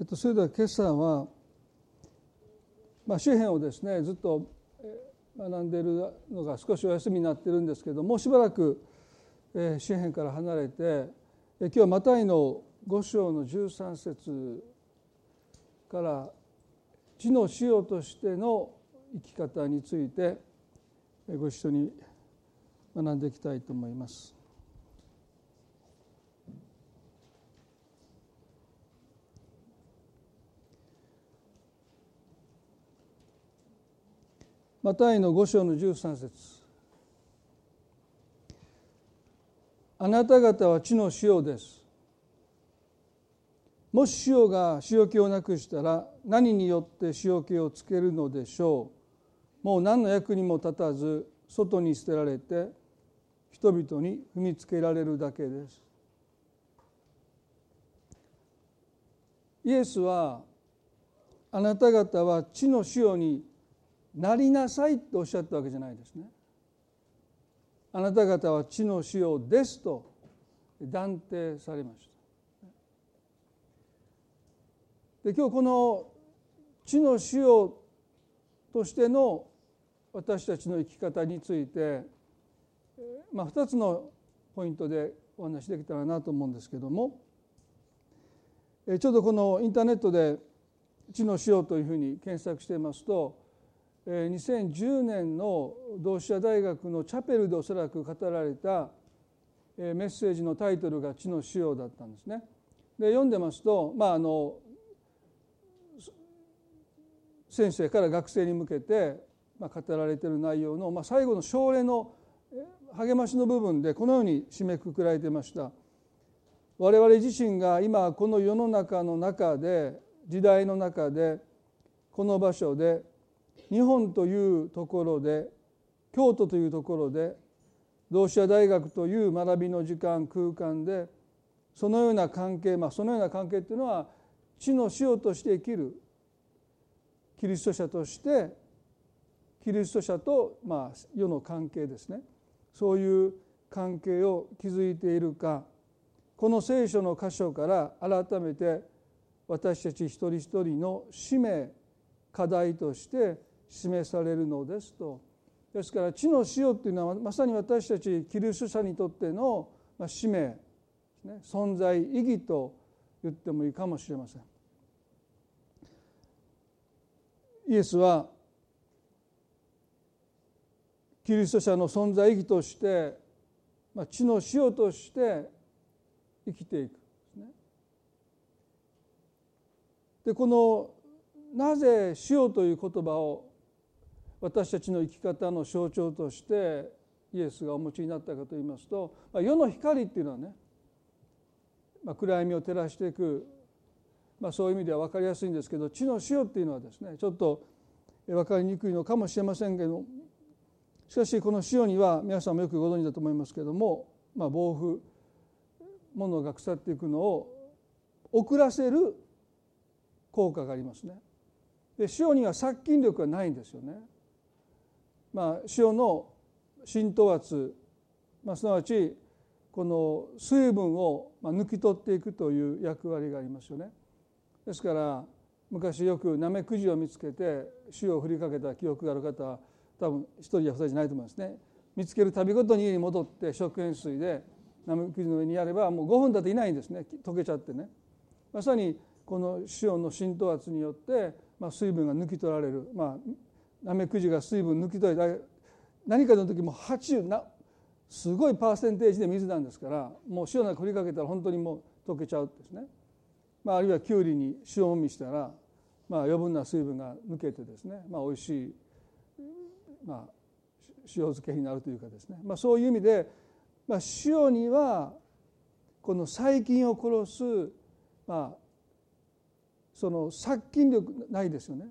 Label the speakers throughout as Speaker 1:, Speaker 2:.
Speaker 1: えっと、それでは今朝は、まあ、詩篇をですねずっと学んでいるのが少しお休みになっているんですけどもうしばらく詩篇から離れて今日はマタイの5章の13節から地の塩としての生き方についてご一緒に学んでいきたいと思います。マタイの5章の13節あなた方は地の塩です。もし塩が塩気をなくしたら何によって塩気をつけるのでしょう？もう何の役にも立たず外に捨てられて人々に踏みつけられるだけです。イエスはあなた方は地の塩になりなさいとおっしゃったわけじゃないですね。あなた方は地の塩ですと断定されました。で今日この地の塩としての私たちの生き方について、まあ、2つのポイントでお話できたらなと思うんですけどもちょうどこのインターネットで「地の塩」というふうに検索してますと2010年の同志社大学のチャペルでおそらく語られたメッセージのタイトルが「地の塩」だったんですね。で読んでますと、まあ、あの先生から学生に向けて、まあ、語られている内容の、まあ、最後の奨励の励ましの部分でこのように締めくくられてました。我々自身が今この世の中の中で時代の中でこの場所で日本というところで京都というところで同志社大学という学びの時間空間でそのような関係、まあ、そのような関係っていうのは地の塩として生きるキリスト者としてキリスト者と、まあ、世の関係ですね。そういう関係を築いているかこの聖書の箇所から改めて私たち一人一人の使命課題として示されるのですと。ですから地の塩っていうのはまさに私たちキリスト者にとっての使命、存在意義と言ってもいいかもしれません。イエスはキリスト者の存在意義として、まあ、地の塩として生きていくでこのなぜ塩という言葉を私たちの生き方の象徴としてイエスがお持ちになったかといいますと世の光っていうのはね、まあ、暗闇を照らしていく、まあ、そういう意味では分かりやすいんですけど地の塩っていうのはですねちょっと分かりにくいのかもしれませんけどしかしこの塩には皆さんもよくご存知だと思いますけども、まあ、暴風物が腐っていくのを遅らせる効果がありますね。で塩には殺菌力がないんですよね。まあ、塩の浸透圧、まあ、すなわちこの水分を抜き取っていくという役割がありますよね。ですから昔よくナメクジを見つけて塩を振りかけた記憶がある方は多分一人や二人じゃないと思いますね。見つける度ごとに家に戻って食塩水でナメクジの上にやればもう5分だっていないんですね溶けちゃってね。まさにこの塩の浸透圧によって、まあ、水分が抜き取られる、まあ、ナメクジが水分抜き取り何かの時も80なすごいパーセンテージで水なんですからもう塩なんか振りかけたら本当にもう溶けちゃうですね、まあ、あるいはきゅうりに塩もみしたら、まあ、余分な水分が抜けてですね、まあ、美味しい、まあ、塩漬けになるというかですね、まあ、そういう意味で、まあ、塩にはこの細菌を殺す、まあ、その殺菌力ないですよね。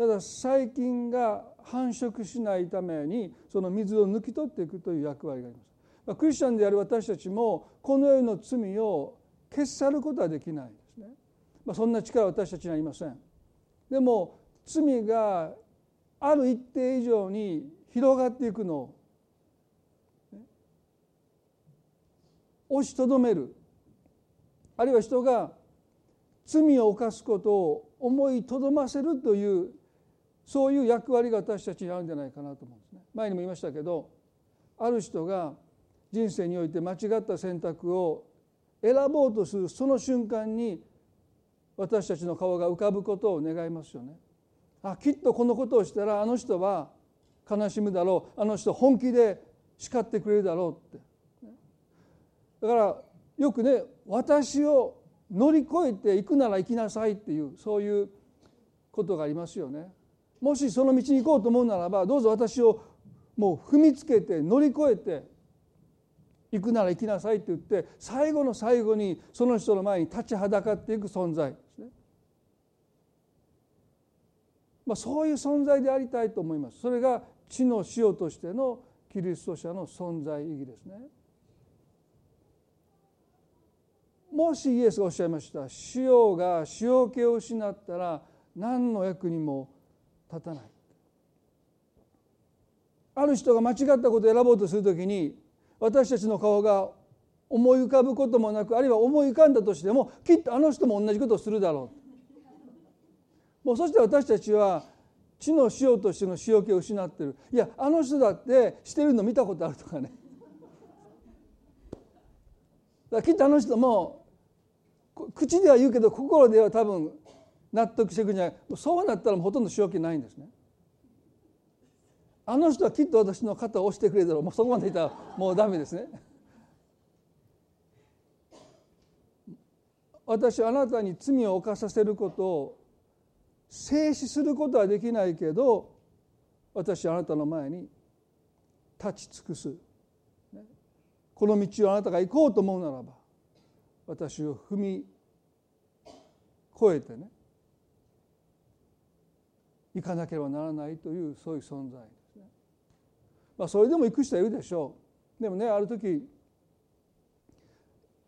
Speaker 1: ただ細菌が繁殖しないためにその水を抜き取っていくという役割があります。ま、クリスチャンである私たちもこの世の罪を消し去ることはできないですね。まあ、そんな力は私たちにはありません。でも罪がある一定以上に広がっていくのを、押しとどめるあるいは人が罪を犯すことを思いとどませるというそういう役割が私たちにあるんじゃないかなと思うんですね。前にも言いましたけどある人が人生において間違った選択を選ぼうとするその瞬間に私たちの顔が浮かぶことを願いますよね。あきっとこのことをしたらあの人は悲しむだろうあの人本気で叱ってくれるだろうってだからよくね私を乗り越えていくなら行きなさいっていうそういうことがありますよね。もしその道に行こうと思うならばどうぞ私をもう踏みつけて乗り越えて行くなら行きなさいって言って最後の最後にその人の前に立ちはだかっていく存在ですね。まあ、そういう存在でありたいと思います。それが地の塩としてのキリスト者の存在意義ですね。もしイエスがおっしゃいました塩が塩気を失ったら何の役にも立たない。ある人が間違ったことを選ぼうとするときに私たちの顔が思い浮かぶこともなくあるいは思い浮かんだとしてもきっとあの人も同じことをするだろう。もうそして私たちは地の塩としての塩気を失ってる。いやあの人だってしてるの見たことあるとかね。だきっとあの人も口では言うけど心では多分納得していくんじゃないそうなったらほとんど塩気ないんですね。あの人はきっと私の肩を押してくれるだろうもうそこまでいたらもうダメですね。私あなたに罪を犯させることを静止することはできないけど私あなたの前に立ち尽くすこの道をあなたが行こうと思うならば私を踏み越えてね行かなければならないというそういう存在ですね。まあそれでも行く人はいるでしょう。でもねある時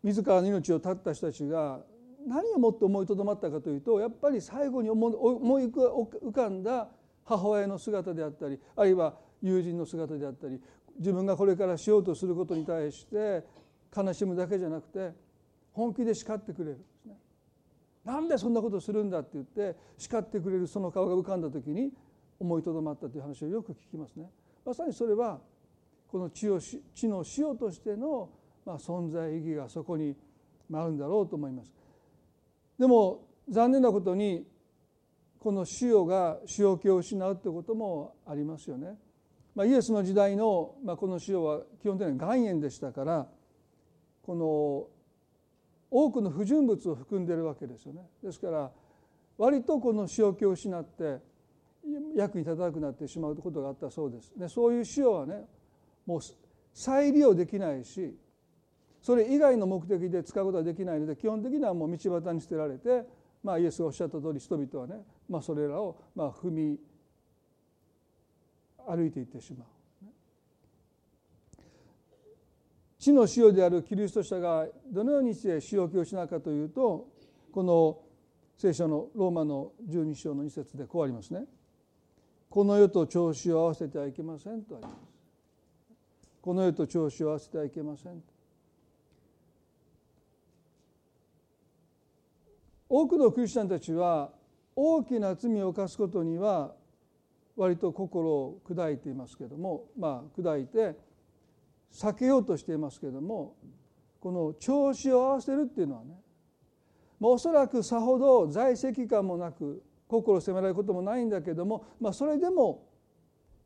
Speaker 1: 自らの命を絶った人たちが何をもって思いとどまったかというとやっぱり最後に思い浮かんだ母親の姿であったりあるいは友人の姿であったり自分がこれからしようとすることに対して悲しむだけじゃなくて本気で叱ってくれる。なんでそんなことするんだって言って叱ってくれるその顔が浮かんだ時に思いとどまったという話をよく聞きますね。まさにそれはこの地を地の塩としてのまあ存在意義がそこにあるんだろうと思います。でも残念なことにこの塩が塩気を失うということもありますよね。まあ、イエスの時代の、まあ、この塩は基本的には岩塩でしたからこの多くの不純物を含んでいるわけですよね。ですから割とこの塩気を失って役に立たなくなってしまうことがあったそうです。でそういう塩はねもう再利用できないしそれ以外の目的で使うことはできないので基本的にはもう道端に捨てられて、まあ、イエスがおっしゃった通り人々はね、まあ、それらをまあ踏み歩いていってしまう。地の塩であるキリスト者がどのようにして塩気をしなかというとこの聖書のローマの12章の2節でこうありますね。この世と調子を合わせてはいけませんとあります。この世と調子を合わせてはいけません多くのクリスチャンたちは大きな罪を犯すことには割と心を砕いていますけどもまあ砕いて避けようとしていますけれどもこの調子を合わせるっていうのはねもうおそらくさほど在籍感もなく心を責められることもないんだけども、まあ、それでも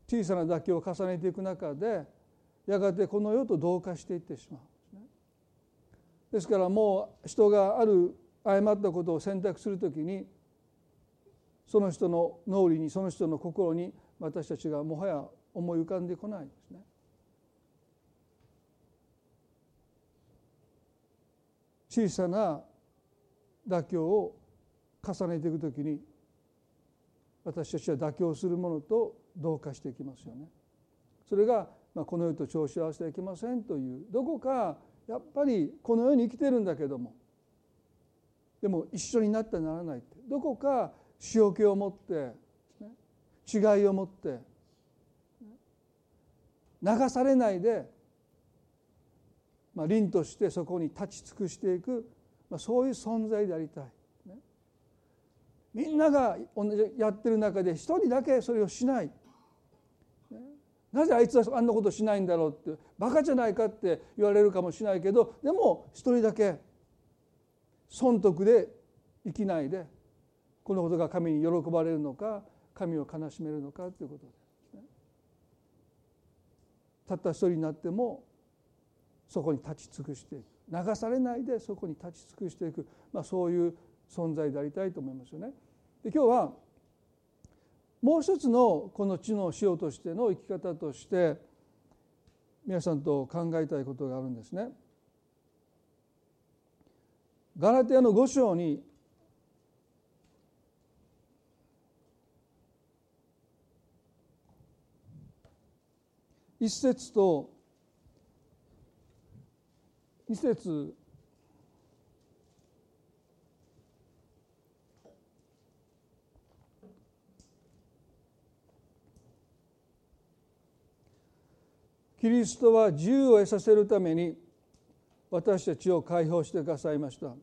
Speaker 1: 小さな妥協を重ねていく中でやがてこの世と同化していってしまうです。からもう人がある誤ったことを選択するときにその人の脳裏にその人の心に私たちがもはや思い浮かんでこないんですね。小さな妥協を重ねていくときに私たちは妥協するものと同化していきますよね。それが、ま、この世と調子を合わせてはいけませんというどこかやっぱりこの世に生きてるんだけどもでも一緒になってならないってどこか塩気を持って、違いを持って流されないでまあ、凛としてそこに立ち尽くしていく、まあ、そういう存在でありたい、ね、みんながやってる中で一人だけそれをしない。なぜあいつはあんなことしないんだろうってバカじゃないかって言われるかもしれないけどでも一人だけ損得で生きないでこのことが神に喜ばれるのか神を悲しめるのかということで。たった一人になってもそこに立ち尽くしていく流されないでそこに立ち尽くしていく、まあ、そういう存在でありたいと思いますよね。で今日はもう一つのこの地の塩としての生き方として皆さんと考えたいことがあるんですね。ガラテヤの5章に一節と二節。キリストは自由を得させるために私たちを解放してくださいました。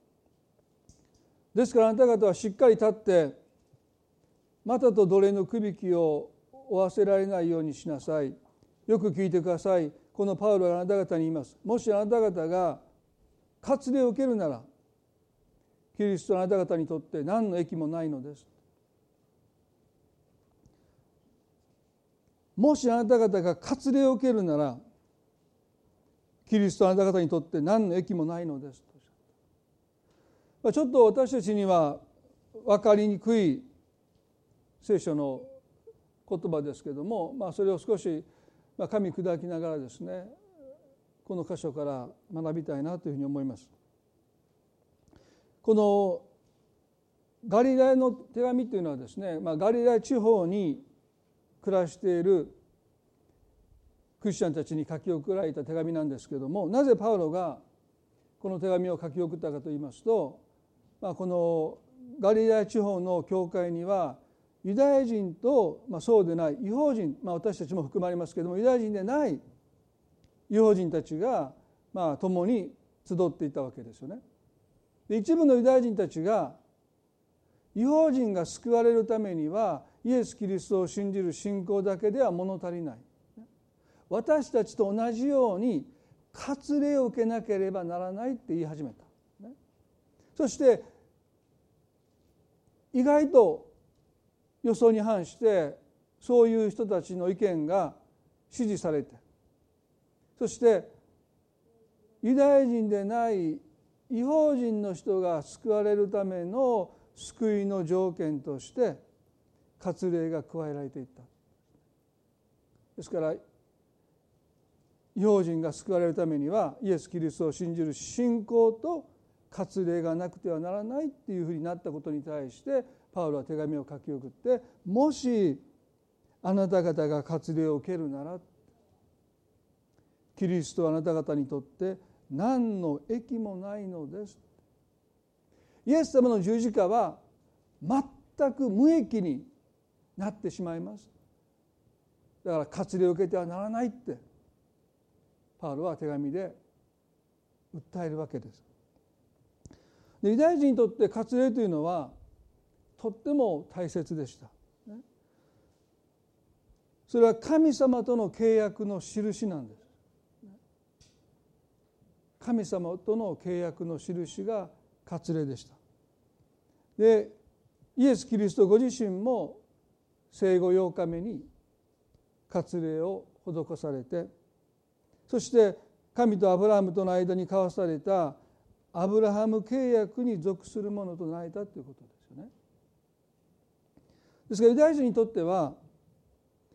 Speaker 1: ですからあなた方はしっかり立ってまたと奴隷のくびきを負わせられないようにしなさい。よく聞いてください。このパウロがあなた方に言います。もしあなた方が割礼を受けるならキリストあなた方にとって何の益もないのです。もしあなた方が割礼を受けるならキリストあなた方にとって何の益もないのです。とちょっと私たちには分かりにくい聖書の言葉ですけども、まあ、それを少しまあ、神砕きながらですねこの箇所から学びたいなというふうに思います。このガリラヤの手紙というのはですね、まあ、ガリラヤ地方に暮らしているクリスチャンたちに書き送られた手紙なんですけどもなぜパウロがこの手紙を書き送ったかといいますと、まあ、このガリラヤ地方の教会にはユダヤ人と、まあ、そうでない違法人、まあ、私たちも含まれますけれどもユダヤ人でない違法人たちが、まあ、共に集っていたわけですよね。で一部のユダヤ人たちが違法人が救われるためにはイエス・キリストを信じる信仰だけでは物足りない私たちと同じように割礼を受けなければならないって言い始めた、そして意外と予想に反してそういう人たちの意見が支持されてそしてユダヤ人でない違法人の人が救われるための救いの条件として割礼が加えられていった。ですから違法人が救われるためにはイエス・キリストを信じる信仰と割礼がなくてはならないっていうふうになったことに対してパウロは手紙を書き送ってもしあなた方が割礼を受けるならキリストはあなた方にとって何の益もないのです。イエス様の十字架は全く無益になってしまいます。だから割礼を受けてはならないってパウロは手紙で訴えるわけです。でユダヤ人にとって割礼というのはとっても大切でした。それは神様との契約の印なんです。神様との契約の印が割礼でした。でイエス・キリストご自身も生後8日目に割礼を施されてそして神とアブラハムとの間に交わされたアブラハム契約に属するものとなれたということです。ですからユダヤ人にとっては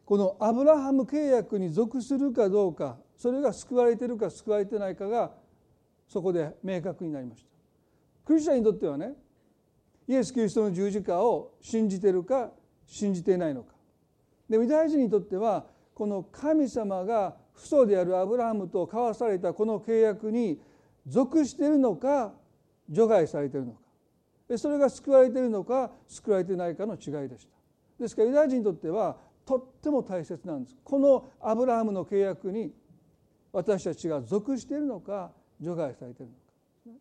Speaker 1: このアブラハム契約に属するかどうかそれが救われているか救われてないかがそこで明確になりました。クリスチャンにとってはねイエス・キリストの十字架を信じてるか信じていないのか。でユダヤ人にとってはこの神様が父祖であるアブラハムと交わされたこの契約に属しているのか除外されているのかそれが救われているのか救われてないかの違いでした。ですからユダヤ人にとってはとっても大切なんですこのアブラハムの契約に私たちが属しているのか除外されているのか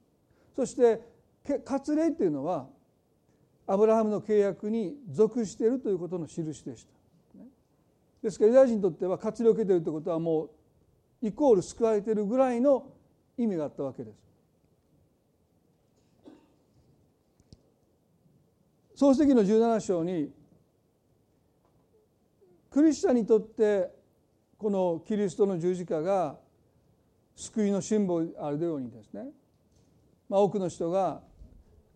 Speaker 1: そして割礼っていうのはアブラハムの契約に属しているということの印でした。ですからユダヤ人にとっては活力を受けているということはもうイコール救われているぐらいの意味があったわけです。創世記の17章にクリスチャンにとってこのキリストの十字架が救いのシンボルであるようにですね、まあ、多くの人が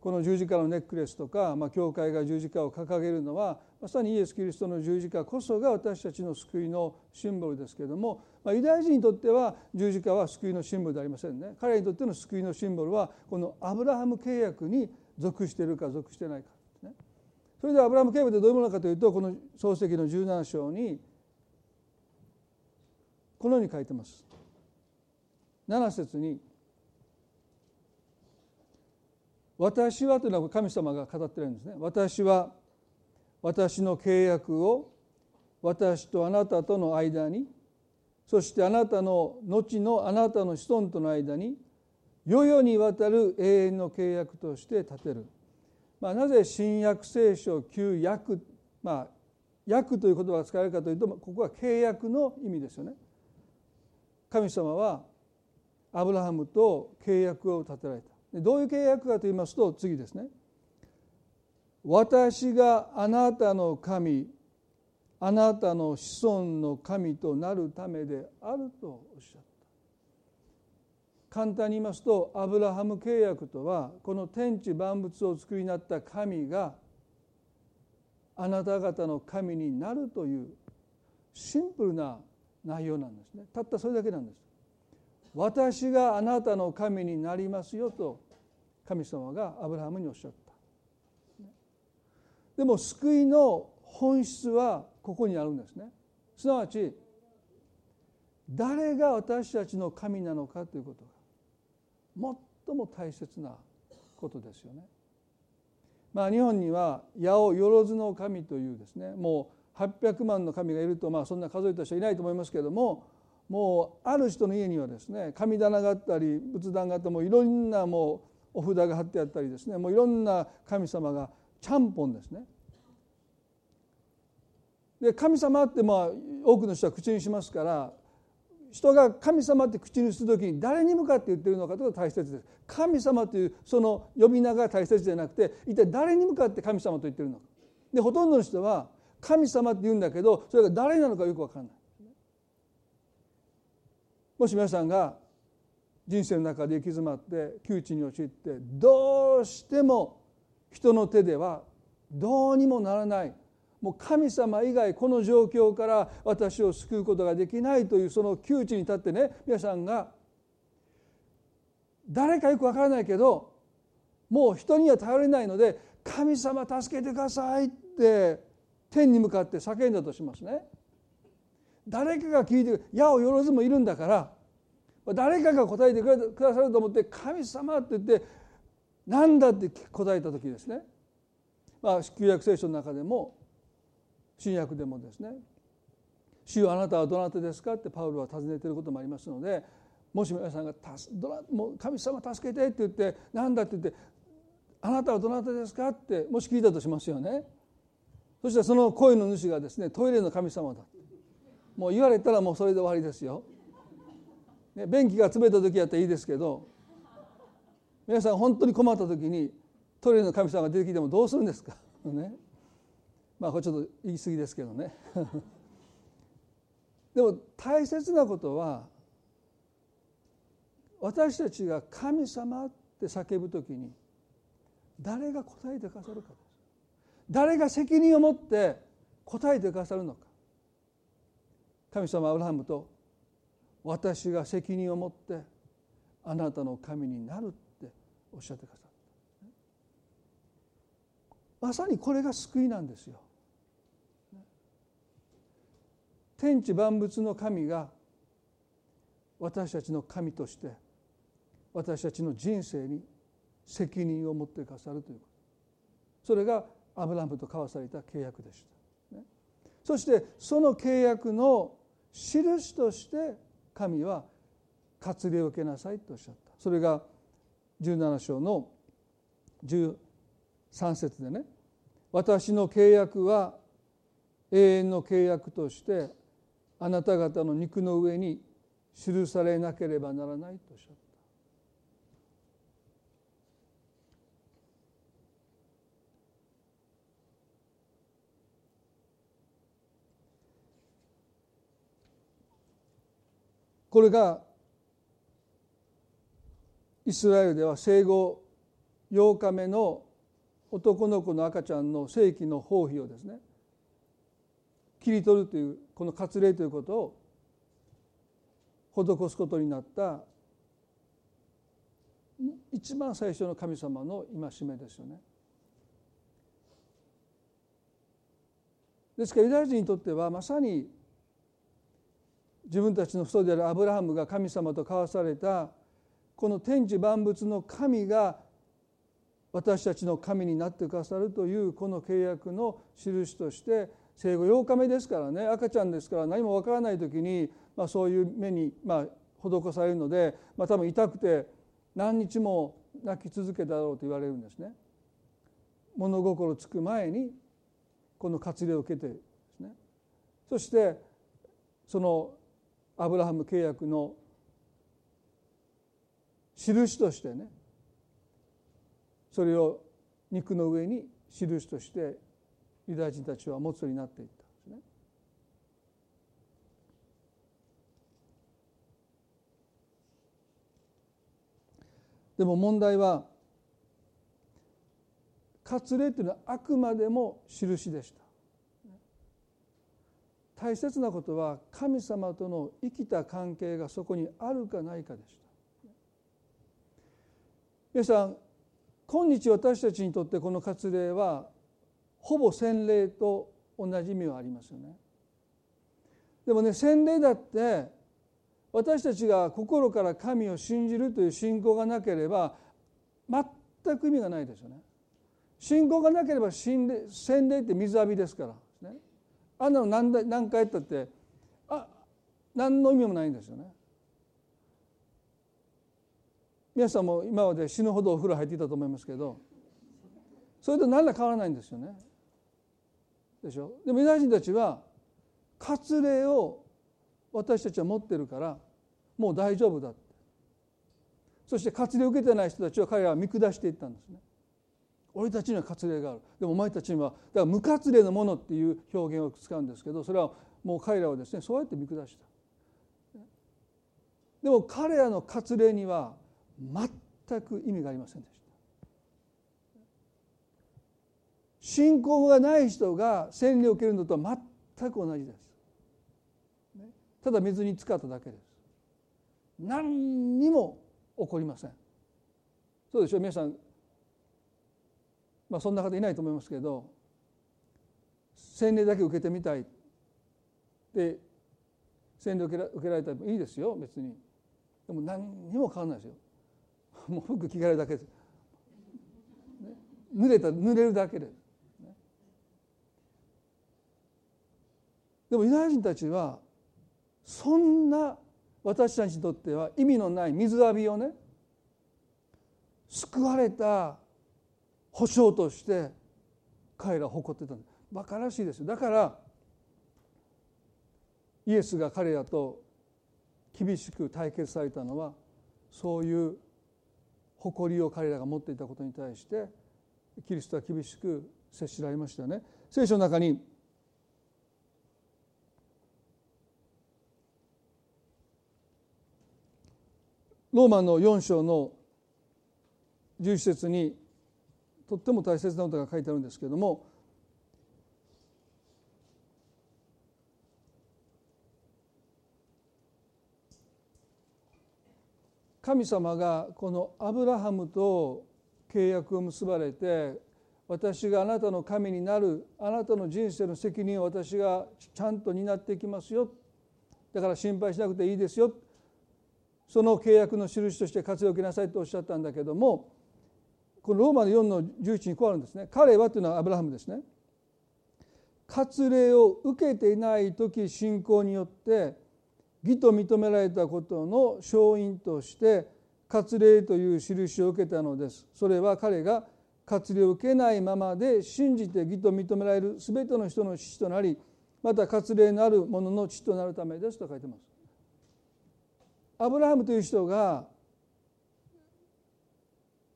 Speaker 1: この十字架のネックレスとか、まあ、教会が十字架を掲げるのはまさにイエス・キリストの十字架こそが私たちの救いのシンボルですけれども、まあ、ユダヤ人にとっては十字架は救いのシンボルでありませんね。彼らにとっての救いのシンボルはこのアブラハム契約に属しているか属してないか。それではアブラハム契約ってどういうものかというとこの漱石の17章にこのように書いてます。7節に「私はというのは神様が語ってるんですね。私は私の契約を私とあなたとの間にそしてあなたの後のあなたの子孫との間に世々にわたる永遠の契約として立てる、まあ、なぜ新約聖書旧約まあ約という言葉が使われるかというとここは契約の意味ですよね。神様はアブラハムと契約を立てられた。どういう契約かと言いますと次ですね。私があなたの神あなたの子孫の神となるためであるとおっしゃった。簡単に言いますとアブラハム契約とはこの天地万物を作りになった神があなた方の神になるというシンプルな内容なんですね。たったそれだけなんです。私があなたの神になりますよと神様がアブラハムにおっしゃった。でも救いの本質はここにあるんですね。すなわち誰が私たちの神なのかということ。最も大切なことですよね。まあ、日本には八百万の神というですねもう800万の神がいるとまあそんな数えた人はいないと思いますけれどももうある人の家にはですね神棚があったり仏壇があってもいろんなもうお札が貼ってあったりですねもういろんな神様がちゃんぽんですね。で神様ってまあ多くの人は口にしますから人が神様って口にする時に誰に向かって言ってるのかというのが大切です。神様というその呼び名が大切じゃなくて一体誰に向かって神様と言ってるのか。でほとんどの人は神様って言うんだけどそれが誰なのかよく分かんない。もし皆さんが人生の中で行き詰まって窮地に陥ってどうしても人の手ではどうにもならないもう神様以外この状況から私を救うことができないというその窮地に立ってね皆さんが誰かよくわからないけどもう人には頼れないので神様助けてくださいって天に向かって叫んだとしますね。誰かが聞いて矢をよろずもいるんだから誰かが答えてくださると思って神様って言って何だって答えた時ですねまあ旧約聖書の中でも新約でもですね「主よあなたはどなたですか?」ってパウロは尋ねていることもありますのでもし皆さんが「もう神様助けて」って言って「何だ?」って言って「あなたはどなたですか?」ってもし聞いたとしますよねそしたらその声の主がですねトイレの神様だもう言われたらもうそれで終わりですよ。ね、便器が詰めた時やったらいいですけど皆さん本当に困った時にトイレの神様が出てきてもどうするんですか？ねまあこれちょっと言い過ぎですけどね。でも大切なことは私たちが「神様」って叫ぶ時に誰が答えてくださるかです。誰が責任を持って答えてくださるのか。神様アブラハムと私が責任を持ってあなたの神になるっておっしゃってくださった。まさにこれが救いなんですよ。天地万物の神が私たちの神として私たちの人生に責任を持ってくださるということ。それがアブラムと交わされた契約でした、ね、そしてその契約の印として神は割礼を受けなさいとおっしゃった。それが17章の13節でね。私の契約は永遠の契約としてあなた方の肉の上に記されなければならないとおっしゃった。これがイスラエルでは生後8日目の男の子の赤ちゃんの正規の包皮をですね切り取るというこの割礼ということを施すことになった一番最初の神様の戒めですよね。ですからユダヤ人にとってはまさに自分たちの父であるアブラハムが神様と交わされたこの天地万物の神が私たちの神になってくださるというこの契約の印として生後8日目ですからね赤ちゃんですから何もわからない時に、まあ、そういう目に、まあ、施されるので、まあ、多分痛くて何日も泣き続けただろうと言われるんですね。物心つく前にこの割礼を受けてですねそしてそのアブラハム契約の印としてねそれを肉の上に印としてユダヤ人たちは持つようになっていったんですね。でも問題は割礼というのはあくまでも印でした。大切なことは神様との生きた関係がそこにあるかないかでした。皆さん今日私たちにとってこの割礼はほぼ洗礼と同じ意味はありますよね。でもね洗礼だって私たちが心から神を信じるという信仰がなければ全く意味がないですよね。信仰がなければ洗礼洗礼って水浴びですから、ね、あんなの何何回やったってあ何の意味もないんですよね。皆さんも今まで死ぬほどお風呂入っていたと思いますけどそれと何ら変わらないんですよね。でしょ？でもユダヤ人たちは割礼を私たちは持ってるからもう大丈夫だって。そして割礼を受けてない人たちは彼らは見下していったんですね。俺たちには割礼がある。でもお前たちにはだから無割礼のものっていう表現を使うんですけどそれはもう彼らはですねそうやって見下した。でも彼らの割礼には全く意味がありませんでした。信仰がない人が洗礼を受けるのとは全く同じです。ただ水に浸かっただけです。何にも起こりません。そうでしょう？皆さん。まあそんな方いないと思いますけど洗礼だけ受けてみたい。で洗礼を受けられたらいいですよ別に。でも何にも変わらないですよ。もう服着替えるだけです、ね、濡れた濡れるだけです、ね、でもユダヤ人たちはそんな私たちにとっては意味のない水浴びをね救われた保証として彼らは誇ってたバカらしいですよだからイエスが彼らと厳しく対決されたのはそういう誇りを彼らが持っていたことに対してキリストは厳しく接しられましたよね。聖書の中にローマの4章の11節にとっても大切なことが書いてあるんですけれども神様がこのアブラハムと契約を結ばれて私があなたの神になるあなたの人生の責任を私がちゃんと担っていきますよ。だから心配しなくていいですよ。その契約の印として活用を受けなさいとおっしゃったんだけどもこのローマの4の11にこうあるんですね。彼はというのはアブラハムですね。割礼を受けていない時信仰によって義と認められたことの勝因として割礼という印を受けたのです。それは彼が活利を受けないままで信じて義と認められる全ての人の父となりまた活例のある者の父となるためですと書いてます。アブラハムという人が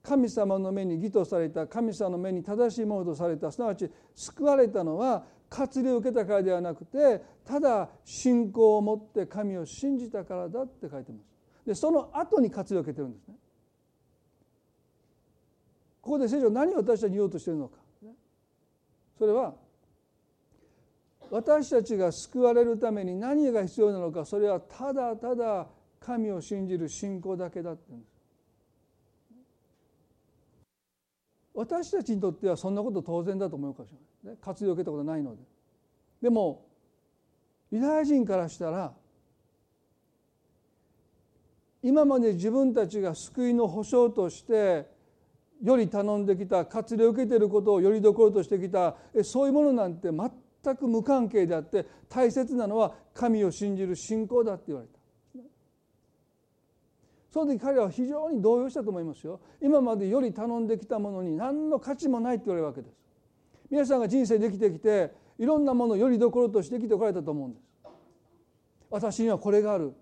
Speaker 1: 神様の目に義とされた神様の目に正しいものとされたすなわち救われたのは活利を受けたからではなくてただ信仰を持って神を信じたからだって書いてます。でその後に活利を受けてるんですね。ここで聖書何を私たちに言おうとしてるのかそれは私たちが救われるために何が必要なのかそれはただただ神を信じる信仰だけだって言うんです。私たちにとってはそんなこと当然だと思うかもしれない、活用を受けたことないので。でもユダヤ人からしたら今まで自分たちが救いの保証としてより頼んできた活例を受けていることをよりどころとしてきたそういうものなんて全く無関係であって大切なのは神を信じる信仰だって言われた。その時彼らは非常に動揺したと思いますよ。今までより頼んできたものに何の価値もないって言われるわけです。皆さんが人生できてきていろんなものをよりどころとしてきてこられたと思うんです。私にはこれがある。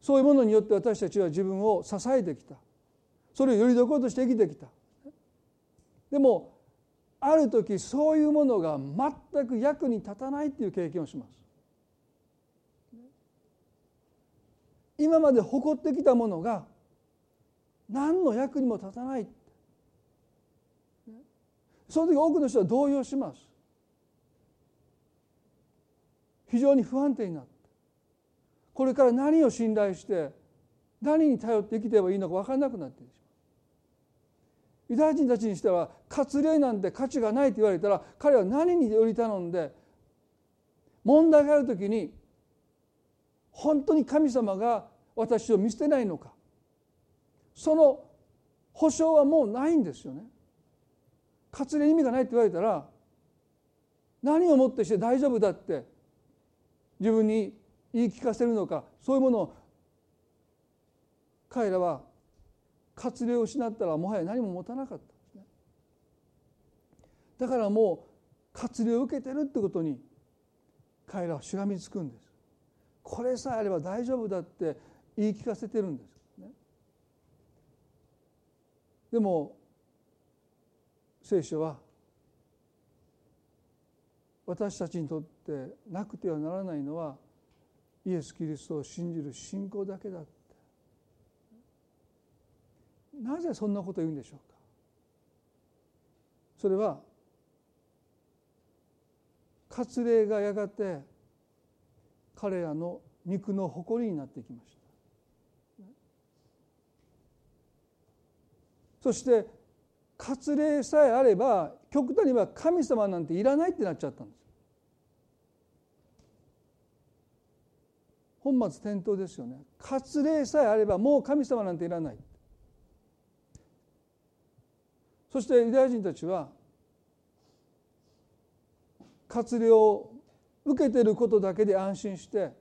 Speaker 1: そういうものによって私たちは自分を支えてきた。それをよりどころとして生きてきた。でもある時そういうものが全く役に立たないっていう経験をします。今まで誇ってきたものが何の役にも立たない。その時多くの人は動揺します。非常に不安定になって。これから何を信頼して何に頼って生きてればいいのか分からなくなっているユダヤ人たちにしては割礼なんて価値がないと言われたら彼は何により頼んで問題がある時に本当に神様が私を見捨てないのか。その保証はもうないんですよね。割礼意味がないって言われたら何をもってして大丈夫だって自分に言い聞かせるのかそういうものを彼らは割礼を失ったらもはや何も持たなかったんですね。だからもう割礼を受けてるってことに彼らはしがみつくんです。これさえあれば大丈夫だって言い聞かせてるんです、ね、でも聖書は私たちにとってなくてはならないのはイエス・キリストを信じる信仰だけだって。なぜそんなことを言うんでしょうか。それは割礼がやがて彼らの肉の誇りになっていきましたそして割礼さえあれば極端には神様なんていらないってなっちゃったんです。本末転倒ですよね。割礼さえあればもう神様なんていらない。そしてユダヤ人たちは割礼を受けていることだけで安心して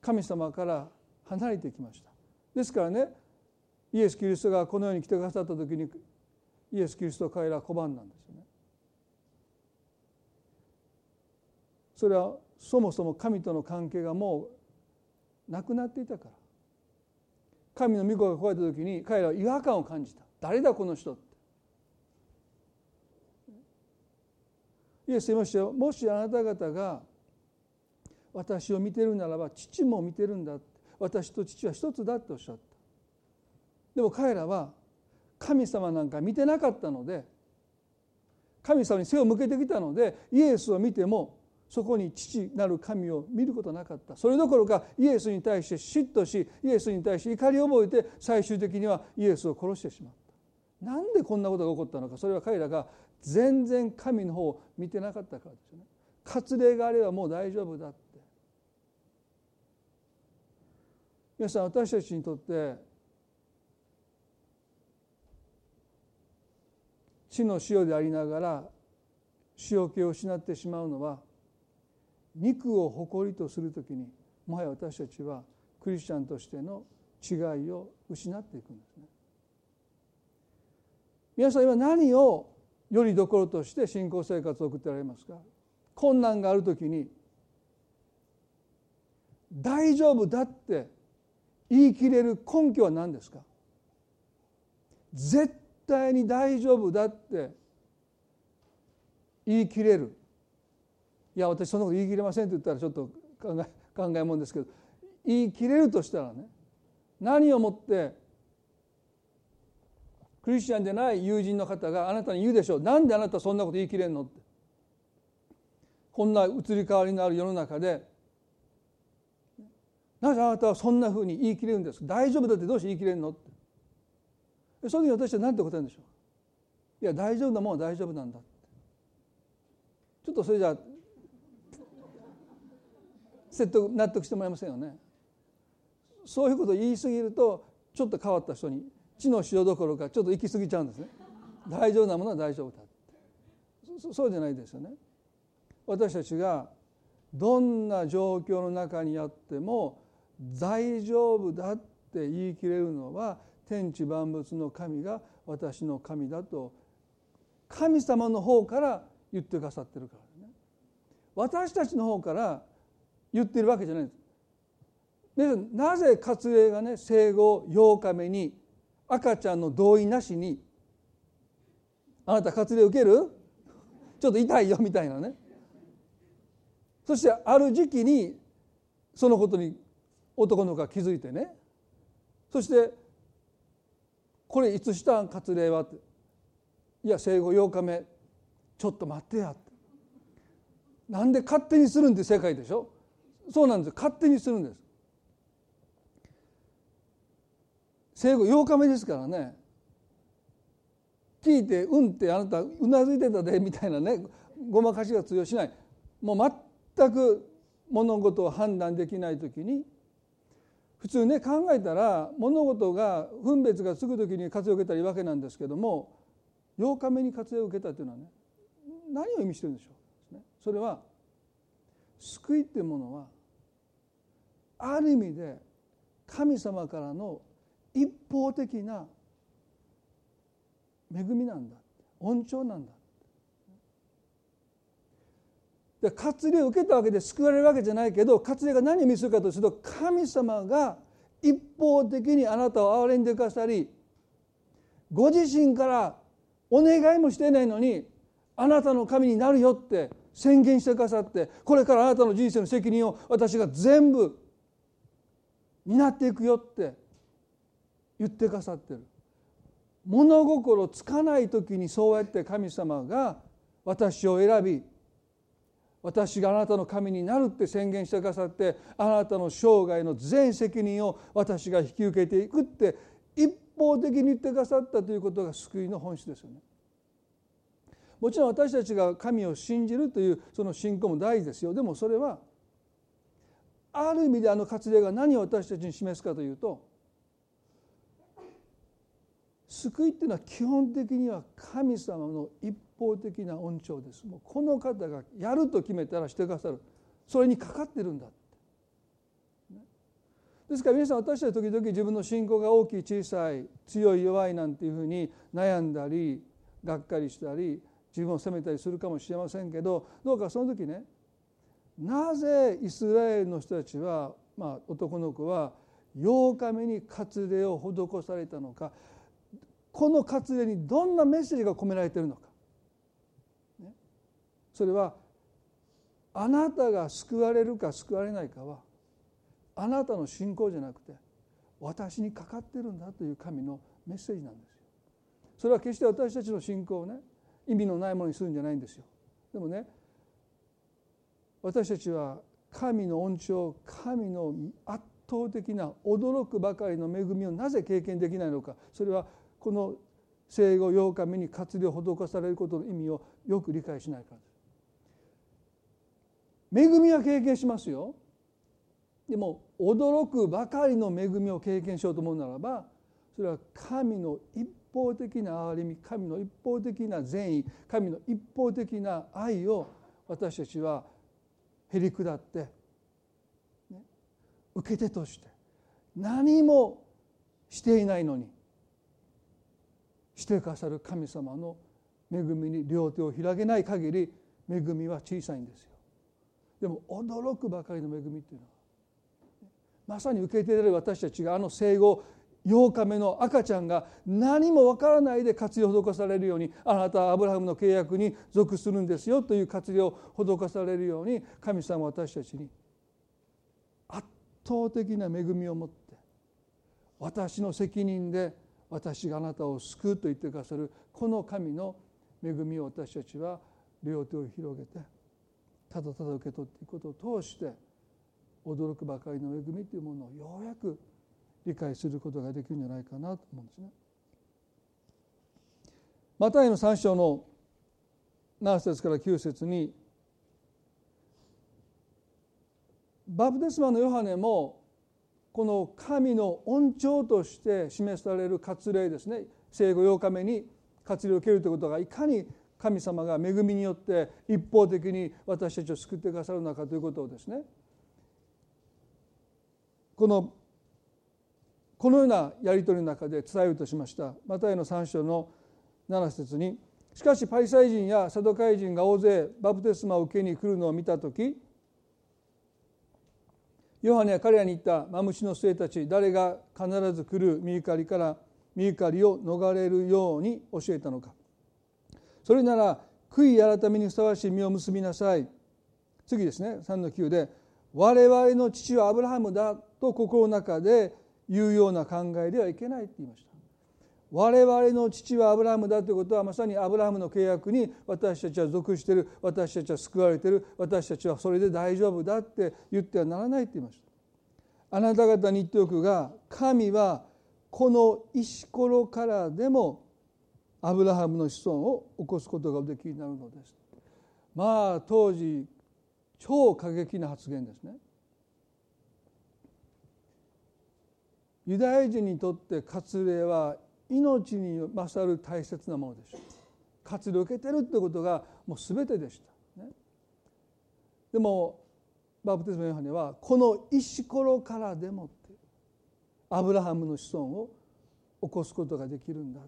Speaker 1: 神様から離れていきました。ですからねイエス・キリストがこの世に来てくださった時にイエス・キリストを彼らは拒んだんですよね。それはそもそも神との関係がもうなくなっていたから。神の御子が来られた時に彼らは違和感を感じた。誰だこの人って。イエス言いましたよ。もしあなた方が私を見てるならば父も見てるんだ私と父は一つだっておっしゃった。でも彼らは神様なんか見てなかったので神様に背を向けてきたのでイエスを見てもそこに父なる神を見ることなかった。それどころかイエスに対して嫉妬しイエスに対して怒りを覚えて最終的にはイエスを殺してしまった。なんでこんなことが起こったのかそれは彼らが全然神の方を見てなかったからですよね。割礼があればもう大丈夫だって。皆さん私たちにとって地の塩でありながら塩気を失ってしまうのは肉を誇りとするときにもはや私たちはクリスチャンとしての違いを失っていくんですね。皆さん今何をよりどころとして信仰生活を送っておられますか？困難がある時に大丈夫だって言い切れる根拠は何ですか？絶対に大丈夫だって言い切れる。いや私そんなこと言い切れませんって言ったらちょっと考え 考えもんですけど言い切れるとしたらね何をもってクリスチャンでない友人の方があなたに言うでしょう。なんであなたそんなこと言い切れんのって。こんな移り変わりのある世の中でなぜあなたはそんなふうに言い切れるんですか？大丈夫だってどうして言い切れるのって。その時私は何て答えるんでしょう？いや大丈夫なもんは大丈夫なんだちょっとそれじゃ説得納得してもらえませんよね。そういうことを言い過ぎるとちょっと変わった人に地の塩どころかちょっと行き過ぎちゃうんですね。大丈夫なものは大丈夫だって。そうじゃないですよね。私たちがどんな状況の中にあっても大丈夫だって言い切れるのは天地万物の神が私の神だと神様の方から言ってくださってるからね。私たちの方から言ってるわけじゃないです。でなぜ割礼がね生後8日目に赤ちゃんの同意なしに「あなた割礼受ける？ちょっと痛いよ」みたいなね。そしてある時期にそのことに男の子が気づいてね。そして「これいつしたん割礼は?」って「いや生後8日目。ちょっと待ってや」って。なんで勝手にするんって世界でしょ？そうなんです勝手にするんです。生後8日目ですからね。聞いて「うん」ってあなたうなずいてたでみたいなね。ごまかしが通用しない。もう全く物事を判断できない時に普通ね考えたら物事が分別がつく時に活用を受けたらいいわけなんですけども8日目に活用を受けたというのはね何を意味してるんでしょう？それは救いっていうものはある意味で神様からの一方的な恵みなんだ。恩寵なんだ。で割礼を受けたわけで救われるわけじゃないけど割礼が何を見せるかとすると神様が一方的にあなたを憐れんでくださりご自身からお願いもしてないのにあなたの神になるよって宣言してくださってこれからあなたの人生の責任を私が全部担っていくよって言ってくださってる。物心つかない時にそうやって神様が私を選び私があなたの神になるって宣言してくださってあなたの生涯の全責任を私が引き受けていくって一方的に言ってくださったということが救いの本質ですよね。もちろん私たちが神を信じるというその信仰も大事ですよでもそれはある意味であの割礼が何を私たちに示すかというと救いっていうのは基本的には神様の一方的な恩寵です。もうこの方がやると決めたらしてくださる。それにかかってるんだですから皆さん私たち時々自分の信仰が大きい小さい強い弱いなんていうふうに悩んだりがっかりしたり自分を責めたりするかもしれませんけどどうかその時ねなぜイスラエルの人たちは、まあ、男の子は8日目に割礼を施されたのか。この割礼にどんなメッセージが込められているのか、それはあなたが救われるか救われないかはあなたの信仰じゃなくて私にかかってるんだという神のメッセージなんですよ。それは決して私たちの信仰をね意味のないものにするんじゃないんですよ。でもね私たちは神の恩寵神の圧倒的な驚くばかりの恵みをなぜ経験できないのかそれはこの生後8日目に活量を施されることの意味をよく理解しないからです。恵みは経験しますよ。でも驚くばかりの恵みを経験しようと思うならばそれは神の一方的な憐れみ神の一方的な善意神の一方的な愛を私たちはへり下って、ね、受け手として何もしていないのにしてくださる神様の恵みに両手を開けない限り恵みは小さいんですよでも驚くばかりの恵みっていうのはまさに受けている私たちがあの生後8日目の赤ちゃんが何もわからないで活用を施されるようにあなたはアブラハムの契約に属するんですよという活用を施される。ように神様は私たちに圧倒的な恵みを持って私の責任で私があなたを救うと言ってくださるこの神の恵みを私たちは両手を広げてただただ受け取っていくことを通して驚くばかりの恵みというものをようやく理解することができるんじゃないかなと思うんですね。マタイの3章の7節から9節にバプテスマのヨハネもこの神の恩寵として示される割礼ですね生後8日目に割礼を受けるということがいかに神様が恵みによって一方的に私たちを救ってくださるのかということをですね。このこのようなやり取りの中で伝えようとしました。マタイの3章の7節に「しかしパリサイ人やサドカイ人が大勢バプテスマを受けに来るのを見た時ヨハネは彼らに言ったマムシの末たち誰が必ず来る身怒りから身怒りを逃れるように教えたのか。それなら悔い改めにふさわしい実を結びなさい。次ですね。3の9で我々の父はアブラハムだと心の中で言うような考えではいけないって言いました。我々の父はアブラハムだということはまさにアブラハムの契約に私たちは属している私たちは救われている私たちはそれで大丈夫だって言ってはならないって言いました。あなた方に言っておくが神はこの石ころからでもアブラハムの子孫を起こすことがおできになるのです。まあ当時超過激な発言ですね。ユダヤ人にとって割礼は命に勝る大切なものでしょう活動を受けてるってことがもう全てでした、ね、でもバプテスマヨハネはこの石ころからでもってアブラハムの子孫を起こすことができるんだ。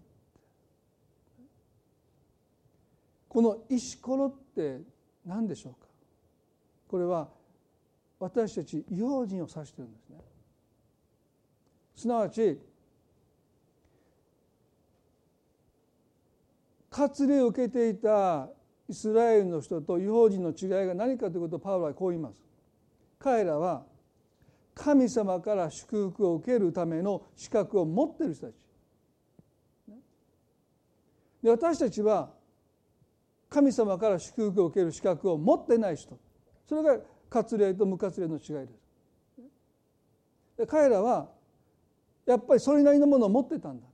Speaker 1: この石ころって何でしょうか？これは私たち異邦人を指してるんですねすなわち割礼を受けていたイスラエルの人と違法人の違いが何かということをパウロはこう言います。彼らは神様から祝福を受けるための資格を持っている人たち。で私たちは神様から祝福を受ける資格を持ってない人。それが割礼と無割礼の違いです。で彼らはやっぱりそれなりのものを持ってたんだ。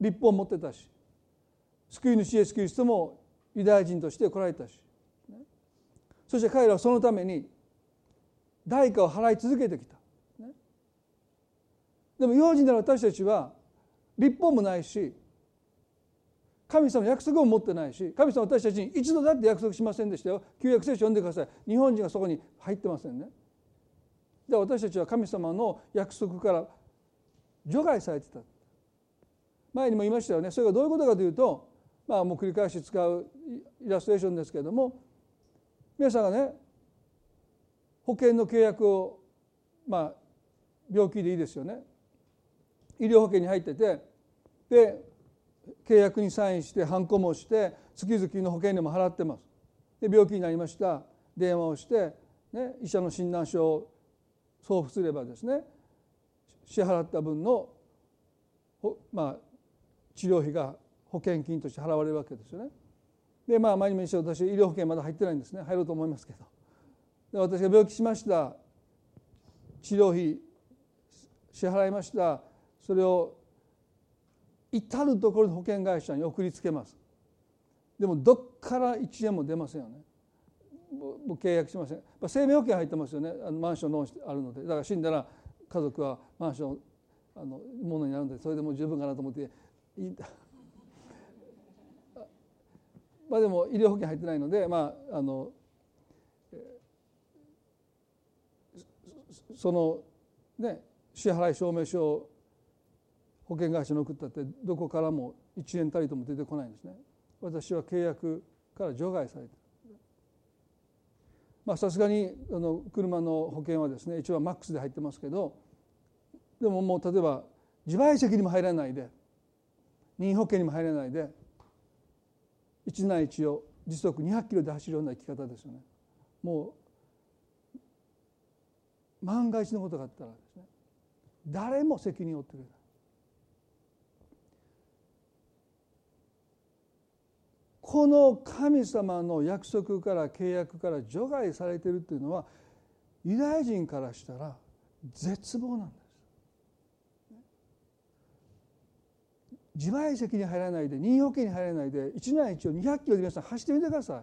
Speaker 1: 立法を持ってたし救い主イエス・キリストもユダヤ人として来られたし、そして彼らはそのために代価を払い続けてきた、でも用心なら私たちは立法もないし神様約束も持ってないし神様私たちに一度だって約束しませんでしたよ。旧約聖書読んでください。日本人がそこに入ってませんね。で私たちは神様の約束から除外されてた。前にも言いましたよね。それがどういうことかというとまあもう繰り返し使うイラストレーションですけれども皆さんがね保険の契約をまあ病気でいいですよね。医療保険に入っててで契約にサインしてハンコもして月々の保険料も払ってます。で病気になりました。電話をして、ね、医者の診断書を送付すればですね支払った分のまあ治療費が保険金として払われるわけですよね。でまあ前にも一緒私医療保険まだ入ってないんですね。入ろうと思いますけど。で私が病気しました。治療費支払いました。それを至る所の保険会社に送りつけます。でもどっから1円も出ませんよね。もう契約しません。生命保険入ってますよね。あのマンションローンあるので。だから死んだら家族はマンションあのものになるのでそれでも十分かなと思って。いい。まあでも医療保険入ってないのでまああのそのね支払い証明書を保険会社に送ったってどこからも1円たりとも出てこないんですね。私は契約から除外されてまあさすがにあの車の保険はですね一応マックスで入ってますけどでももう例えば自賠責にも入らないで任意保険にも入らないで一内一を時速200キロで走るような生き方ですよね。もう万が一のことがあったらですね誰も責任を負ってくれない。この神様の約束から契約から除外されているというのはユダヤ人からしたら絶望なんです。自賠責に入らないで任意保険に入らないで1年一応200キロで皆さん走ってみてください。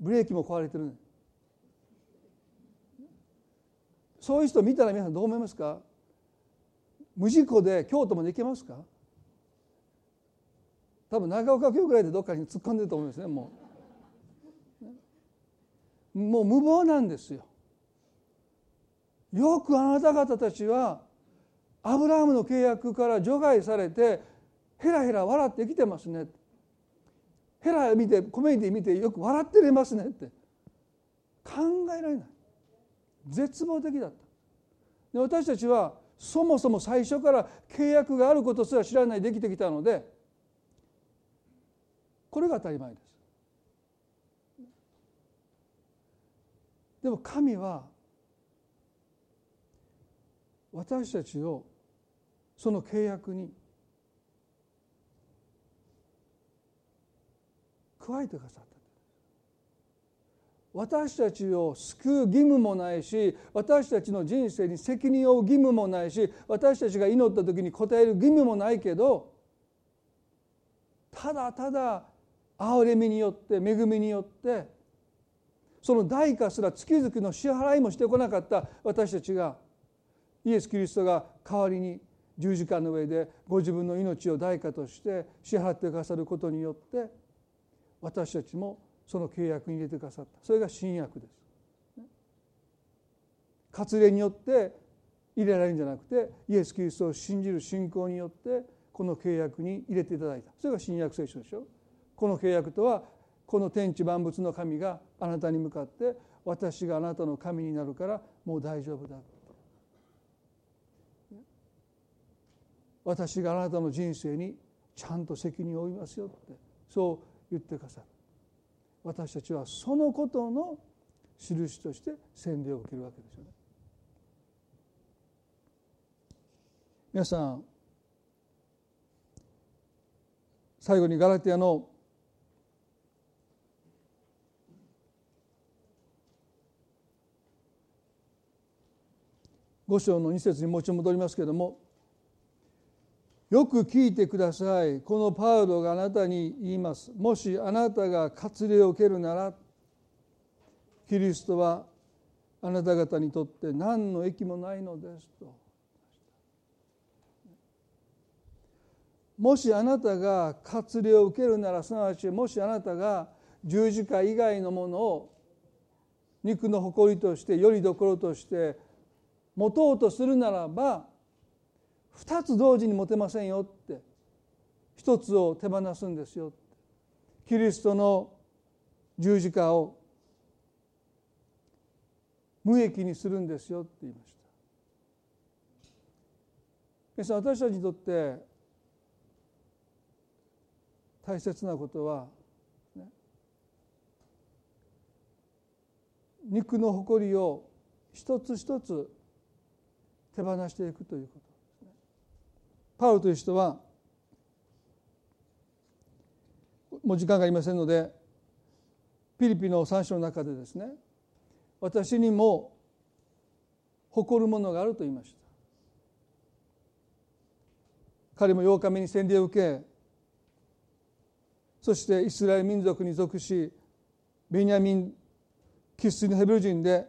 Speaker 1: ブレーキも壊れてるそういう人見たら皆さんどう思いますか？無事故で京都まで行けますか？多分長岡京ぐらいでどっかに突っ込んでると思いますねもう。もう無謀なんですよ。よくあなた方たちはアブラハムの契約から除外されてヘラヘラ笑って生きてますね。ヘラ見てコメディ見てよく笑ってれますねって。考えられない。絶望的だった。で私たちはそもそも最初から契約があることすら知らないできてきたのでこれが当たり前です。でも神は私たちをその契約に加えてくださった私たちを救う義務もないし私たちの人生に責任を負う義務もないし私たちが祈った時に応える義務もないけどただただ憐れみによって恵みによってその代価すら月々の支払いもしてこなかった私たちがイエス・キリストが代わりに十字架の上でご自分の命を代価として支払ってくださることによって私たちもその契約に入れてくださったそれが新約です。割礼によって入れられるんじゃなくてイエス・キリストを信じる信仰によってこの契約に入れていただいたそれが新約聖書でしょ。この契約とはこの天地万物の神があなたに向かって私があなたの神になるからもう大丈夫だ私があなたの人生にちゃんと責任を負いますよってそう言ってくださる私たちはそのことの印として洗礼を受けるわけですよね。皆さん最後にガラティアの5章の2節にもう一度戻りますけれどもよく聞いてください。このパウロがあなたに言います。もしあなたが割礼を受けるならキリストはあなた方にとって何の益もないのですと。もしあなたが割礼を受けるならすなわちもしあなたが十字架以外のものを肉の誇りとしてよりどころとして持とうとするならば2つ同時に持てませんよって一つを手放すんですよキリストの十字架を無益にするんですよって言いました。皆さん私たちにとって大切なことは、ね、肉の誇りを一つ一つ手放していくということですね。パウロという人はもう時間がありませんのでピリピの三章の中でですね私にも誇るものがあると言いました彼も8日目に洗礼を受けそしてイスラエル民族に属しベニヤミン生粋のヘブル人で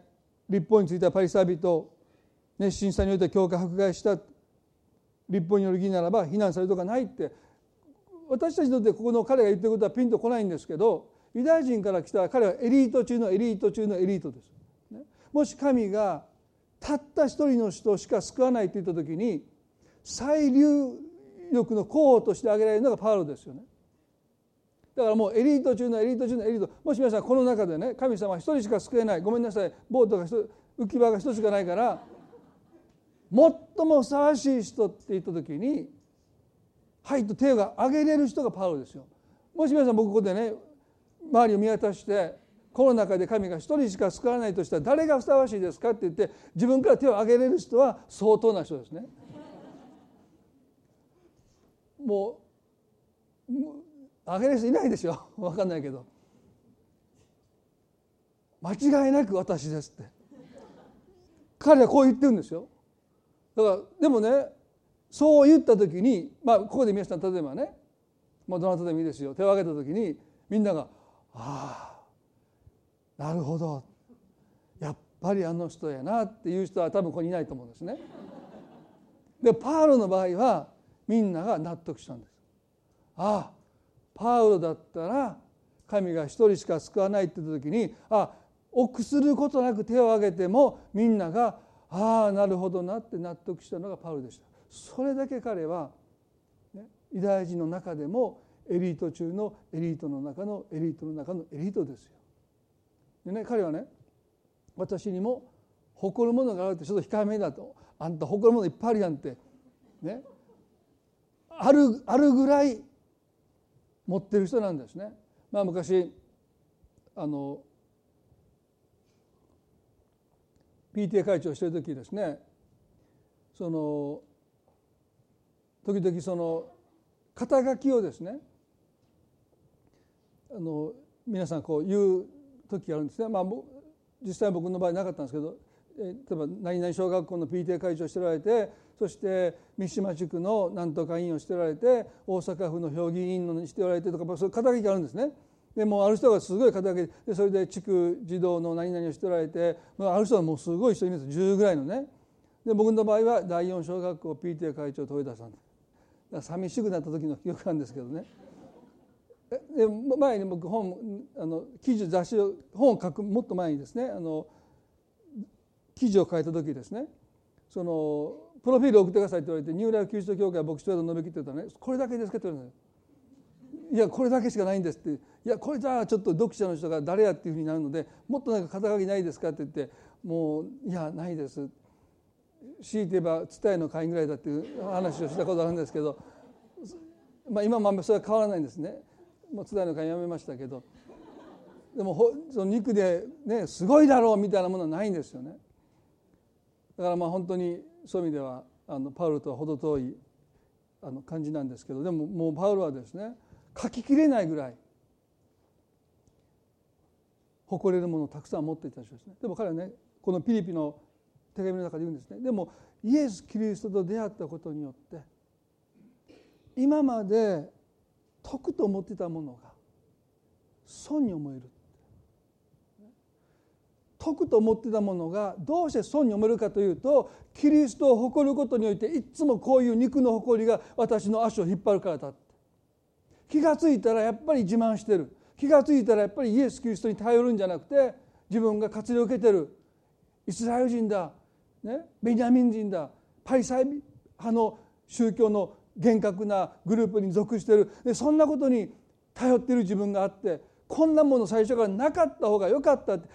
Speaker 1: 立法についたパリサビ人熱心さによって教会迫害した立法による義ならば非難されるとかないって私たちにとってここの彼が言ってることはピンとこないんですけどユダヤ人から来た彼はエリート中のエリート中のエリートです。もし神がたった一人の人しか救わないと言った時に最優力の候補として挙げられるのがパウロですよね。だからもうエリート中のエリート中のエリートもし皆さんこの中でね神様一人しか救えないごめんなさいボートが浮き輪が一つしかないから最もふさわしい人って言った時にはいと手が挙げれる人がパウロですよ。もし皆さん僕ここでね周りを見渡してこの中で神が一人しか救わないとしたら誰がふさわしいですかって言って自分から手を挙げれる人は相当な人ですね。もう挙げる人いないでしょ分かんないけど間違いなく私ですって彼はこう言ってるんですよだからでもねそう言った時にまあここで皆さん例えばねもうどなたでもいいですよ手を挙げた時にみんなが「ああなるほどやっぱりあの人やな」っていう人は多分ここにいないと思うんですね。でパウロの場合はみんなが納得したんです。ああパウロだったら神が一人しか救わないって言った時にあ臆することなく手を挙げてもみんながああなるほどなって納得したのがパウロでした。それだけ彼は、ね、ユダヤ人の中でもエリート中のエリートの中のエリートの中のエリートですよ。でね彼はね私にも誇るものがあるってちょっと控えめだとあんた誇るものいっぱいあるやんってねあるあるぐらい持ってる人なんですね。まあ、昔あの PTA 会長してる時ですねその時々その肩書きをですねあの皆さんこう言う時があるんですね。まあ、実際僕の場合なかったんですけど例えば何々小学校の PTA 会長しておられてそして三島地区のなんとか委員をしておられて大阪府の評議員のしておられてとかそういう肩書きがあるんですね。でもある人がすごい肩書きでそれで地区児童の何々をしておられてある人はもうすごい人いるんです。10ぐらいのね。で僕の場合は第4小学校 PTA 会長豊田さん。寂しくなった時の記憶なんですけどね。で前に僕本あの記事雑誌を本を書くもっと前にですねあの記事を書いた時ですね。そのプロフィール送ってくださいって言われてニューライフキリスト教会牧師と述べきって言ったらね。これだけですかって言われたいやこれだけしかないんですって。いやこれじゃあちょっと読者の人が誰やっていうふうになるのでもっとなんか肩書きないですかって言ってもういやないです。強いて言えば伝えの会員ぐらいだっていう話をしたことあるんですけど、まあ、今もそれは変わらないんですね。もう伝えの会員やめましたけど。でもその肉でねすごいだろうみたいなものはないんですよね。だからまあ本当にそういう意味ではあのパウロとは程遠いあの感じなんですけど。でももうパウロはですね書ききれないぐらい誇れるものをたくさん持っていた人ですね。でも彼はねこのピリピの手紙の中で言うんですね。でもイエス・キリストと出会ったことによって今まで得と思ってたものが損に思える得と思ってたものがどうして損に思えるかというとキリストを誇ることにおいていつもこういう肉の誇りが私の足を引っ張るからだって。気が付いたらやっぱり自慢してる。気が付いたらやっぱりイエス・キリストに頼るんじゃなくて自分が活用を受けてる。イスラエル人だ、ね、ベニヤミン人だ。パリサイ派の宗教の厳格なグループに属してる。でそんなことに頼ってる自分があってこんなもの最初からなかった方が良かったって。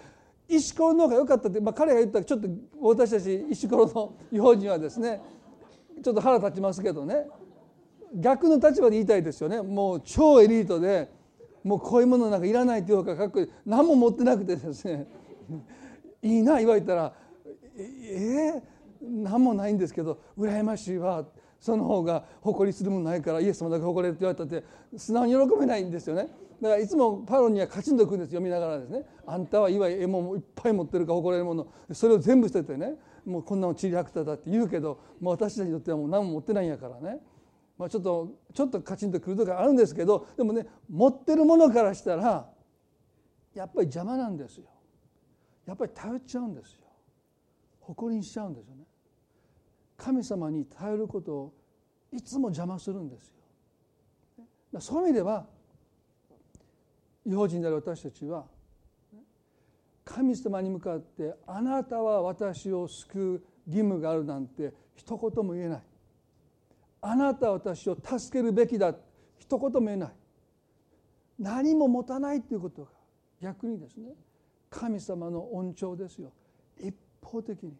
Speaker 1: 石ころの方が良かったって、まあ、彼が言ったらちょっと私たち石ころの違法人はですねちょっと腹立ちますけどね。逆の立場で言いたいですよね。もう超エリートでもうこういうものなんかいらないっていうかかっこいい何も持ってなくてですね。いいな言われたら。えー、何もないんですけど。羨ましいわ。その方が誇りするものないからイエス様だけ誇れるって言われたって素直に喜べないんですよね。だからいつもパロにはカチンとくんです読みながらですね。あんたはいわゆる絵もいっぱい持ってるか誇れるもの。それを全部捨ててねもうこんなのチリアクターだって言うけどもう私たちにとってはもう何も持ってないんやからね、まあ、ちょっとちょっとカチンとくるとかあるんですけどでもね持ってるものからしたらやっぱり邪魔なんですよ。やっぱり頼っちゃうんですよ。誇りにしちゃうんですよね。神様に頼ることをいつも邪魔するんですよ。そういう意味では違法人である私たちは神様に向かってあなたは私を救う義務があるなんて一言も言えない。あなた私を助けるべきだ。一言も言えない。何も持たないということが逆にですね神様の恩寵ですよ。一方的に。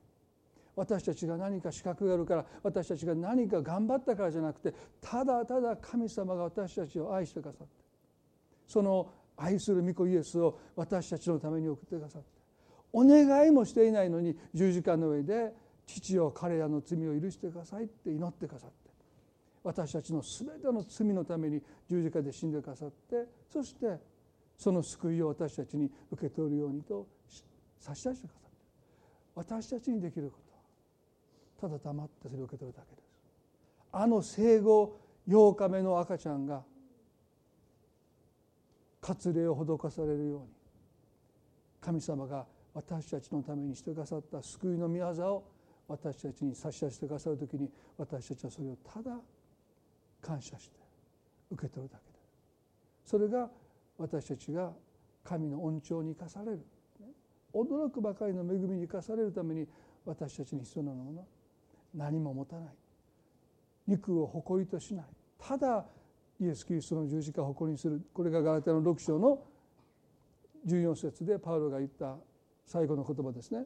Speaker 1: 私たちが何か資格があるから私たちが何か頑張ったからじゃなくてただただ神様が私たちを愛してくださってその愛する御子イエスを私たちのために送ってくださってお願いもしていないのに十字架の上で父を彼らの罪を許してくださいって祈ってくださって。私たちの全ての罪のために十字架で死んでくださってそしてその救いを私たちに受け取るようにと差し出してくださって。私たちにできることはただ黙ってそれを受け取るだけです。あの生後8日目の赤ちゃんが割礼を施されるように神様が私たちのためにしてくださった救いの御業を私たちに差し出してくださる時に私たちはそれをただ感謝して受け取るだけでそれが私たちが神の恩寵に生かされる。驚くばかりの恵みに生かされるために私たちに必要なもの。何も持たない。肉を誇りとしない。ただイエス・キリストの十字架を誇りにする。これがガラテの6章の14節でパウロが言った最後の言葉ですね。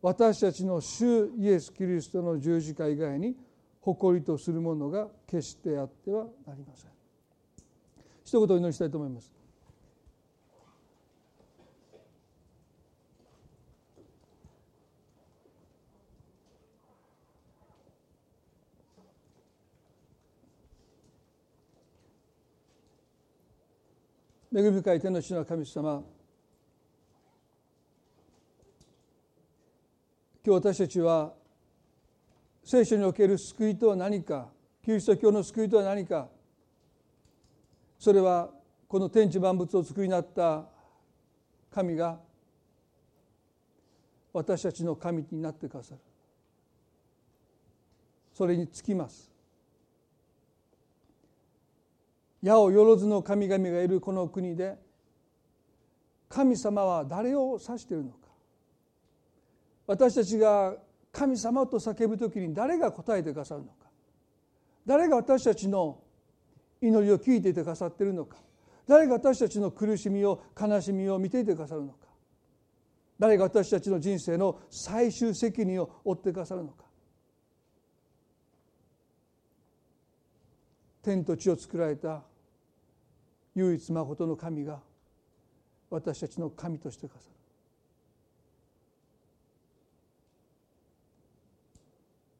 Speaker 1: 私たちの主イエス・キリストの十字架以外に誇りとするものが決してあってはなりません。一言お祈りしたいと思います。恵み深い天の主の神様今日私たちは聖書における救いとは何かキリスト教の救いとは何か。それはこの天地万物を救いになった神が私たちの神になってくださる。それにつきます。矢をよろずの神々がいるこの国で神様は誰を指しているのか。私たちが神様と叫ぶ時に誰が答えてくださるのか？誰が私たちの祈りを聞いていてくださっているのか？誰が私たちの苦しみを悲しみを見ていてくださるのか？誰が私たちの人生の最終責任を負ってくださるのか？天と地を作られた唯一まことの神が私たちの神としてくださる。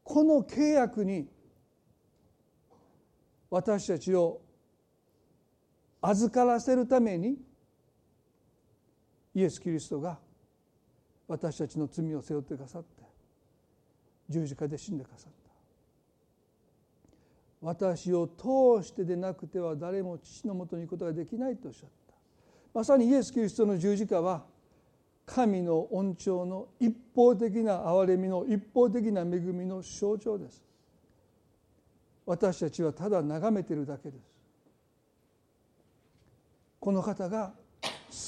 Speaker 1: この契約に私たちを預からせるためにイエス・キリストが私たちの罪を背負ってくださって十字架で死んでくださった。私を通してでなくては誰も父のもとに行くことができないとおっしゃった。まさにイエス・キリストの十字架は神の恩寵の一方的な憐れみの一方的な恵みの象徴です。私たちはただ眺めているだけです。この方が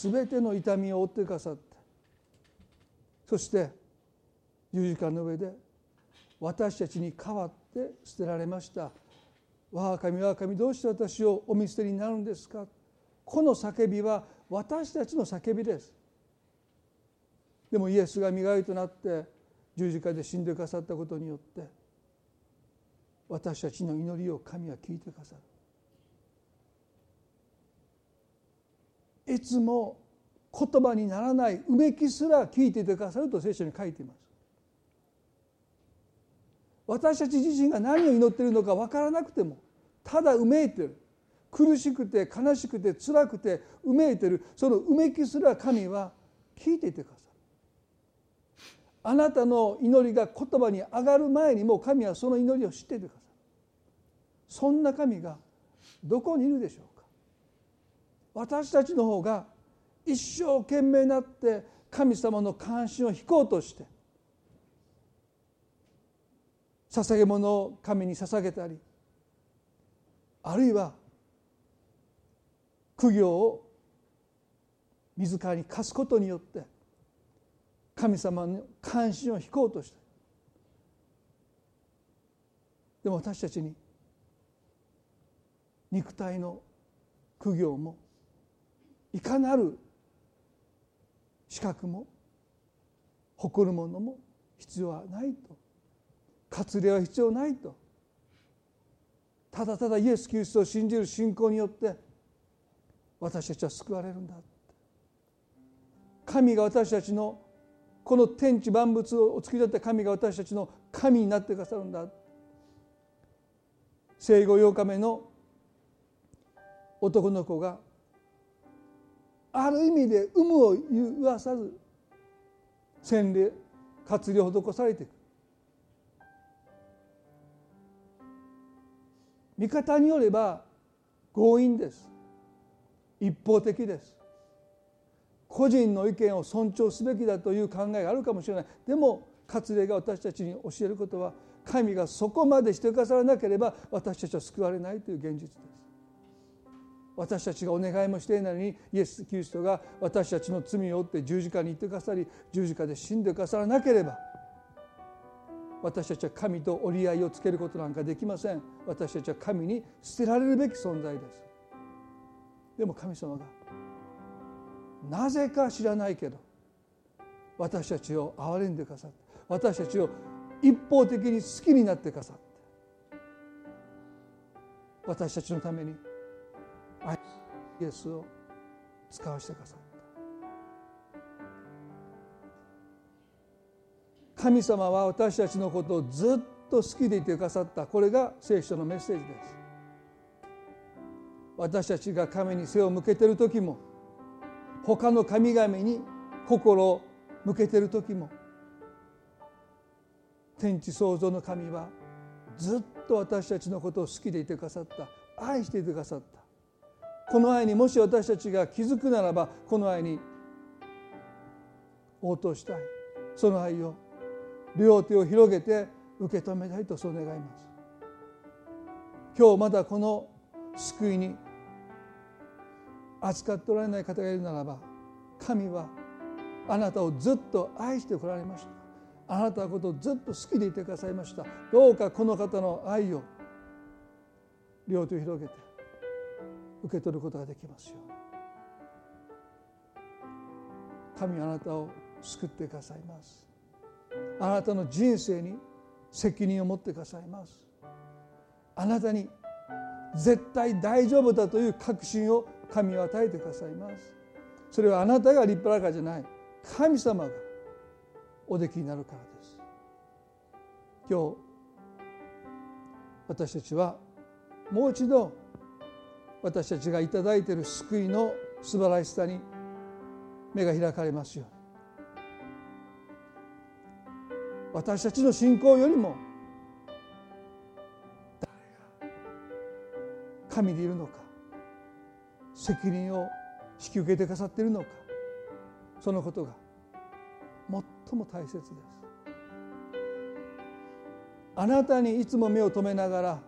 Speaker 1: 全ての痛みを負ってくださってそして十字架の上で私たちに代わって捨てられました「我が神我が神どうして私をお見捨てになるんですか?」この叫びは私たちの叫びです。でもイエスが身代わりとなって十字架で死んでくださったことによって私たちの祈りを神は聞いてくださる。いつも言葉にならないうめきすら聞いていてくださると聖書に書いています。私たち自身が何を祈っているのか分からなくてもただうめいてる。苦しくて悲しくて辛くてうめいてる。そのうめきすら神は聞いていてくださる。あなたの祈りが言葉に上がる前にもう神はその祈りを知っていてくださるそんな神がどこにいるでしょうか。私たちの方が一生懸命になって神様の関心を引こうとして捧げ物を神に捧げたりあるいは苦行を自らに課すことによって神様の関心を引こうとした。でも私たちに肉体の苦行もいかなる資格も誇るものも必要はないと。割礼は必要ないと。ただただイエス・キリストを信じる信仰によって私たちは救われるんだ。神が私たちのこの天地万物をお作りになった神が私たちの神になってくださるんだ。生後8日目の男の子がある意味で有無を言わさず洗礼割礼を施されていく。見方によれば強引です。一方的です。個人の意見を尊重すべきだという考えがあるかもしれない。でも割礼が私たちに教えることは神がそこまでしてくださらなければ私たちは救われないという現実です。私たちがお願いもしていないのにイエス・キリストが私たちの罪を負って十字架に行ってくださり十字架で死んでくださらなければ私たちは神と折り合いをつけることなんかできません。私たちは神に捨てられるべき存在です。でも神様がなぜか知らないけど私たちを憐れんでくださって私たちを一方的に好きになってくださって私たちのためにイエスを使わせてくださった神様は私たちのことをずっと好きでいてくださった。これが聖書のメッセージです。私たちが神に背を向けている時も他の神々に心を向けている時も天地創造の神はずっと私たちのことを好きでいてくださった愛していてくださった。この愛にもし私たちが気づくならばこの愛に応答したい。その愛を両手を広げて受け止めたいとそう願います。今日まだこの救いに扱っておられない方がいるならば神はあなたをずっと愛してこられました。あなたのことをずっと好きでいてくださいました。どうかこの方の愛を両手を広げて受け取ることができますように。神あなたを救ってくださいます。あなたの人生に責任を持ってくださいます。あなたに絶対大丈夫だという確信を神は与えてくださいます。それはあなたが立派だからじゃない。神様がおできになるからです。今日私たちはもう一度私たちが頂いている救いの素晴らしさに目が開かれますように。私たちの信仰よりも誰が神でいるのか。責任を引き受けてくださっているのか。そのことが最も大切です。あなたにいつも目を留めながら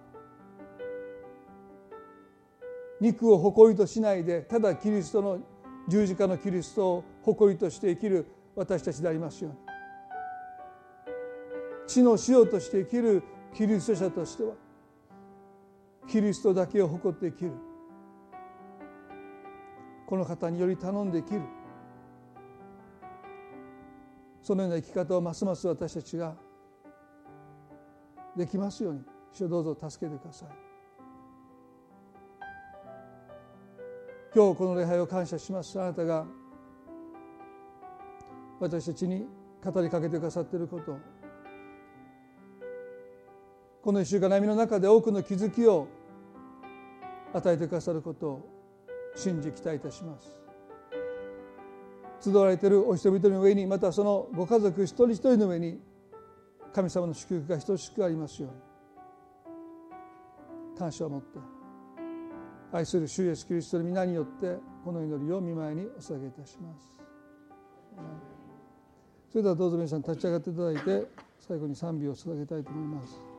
Speaker 1: 肉を誇りとしないでただキリストの十字架のキリストを誇りとして生きる私たちでありますように。地の塩として生きるキリスト者としてはキリストだけを誇って生きる。この方により頼んで生きる。そのような生き方をますます私たちができますように主をどうぞ助けてください。今日この礼拝を感謝します。あなたが私たちに語りかけてくださっていること。この一週間悩みの中で多くの気づきを与えてくださること。を信じ期待いたします。集われているお人々の上にまたそのご家族一人一人の上に神様の祝福が等しくありますように感謝を持って愛する主イエスキリストの皆によってこの祈りを見舞いにお捧げいたします。それではどうぞ皆さん立ち上がっていただいて最後に賛美を捧げたいと思います。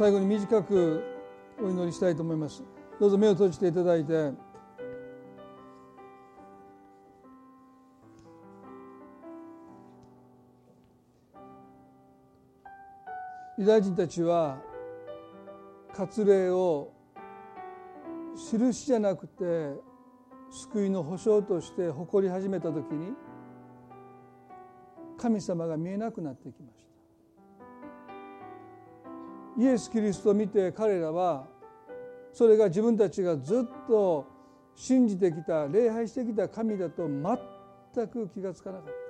Speaker 1: 最後に短くお祈りしたいと思います。どうぞ目を閉じていただいて。ユダヤ人たちは割礼を印じゃなくて救いの保証として誇り始めた時に神様が見えなくなってきました。イエス・キリストを見て彼らはそれが自分たちがずっと信じてきた礼拝してきた神だと全く気が付かなかった。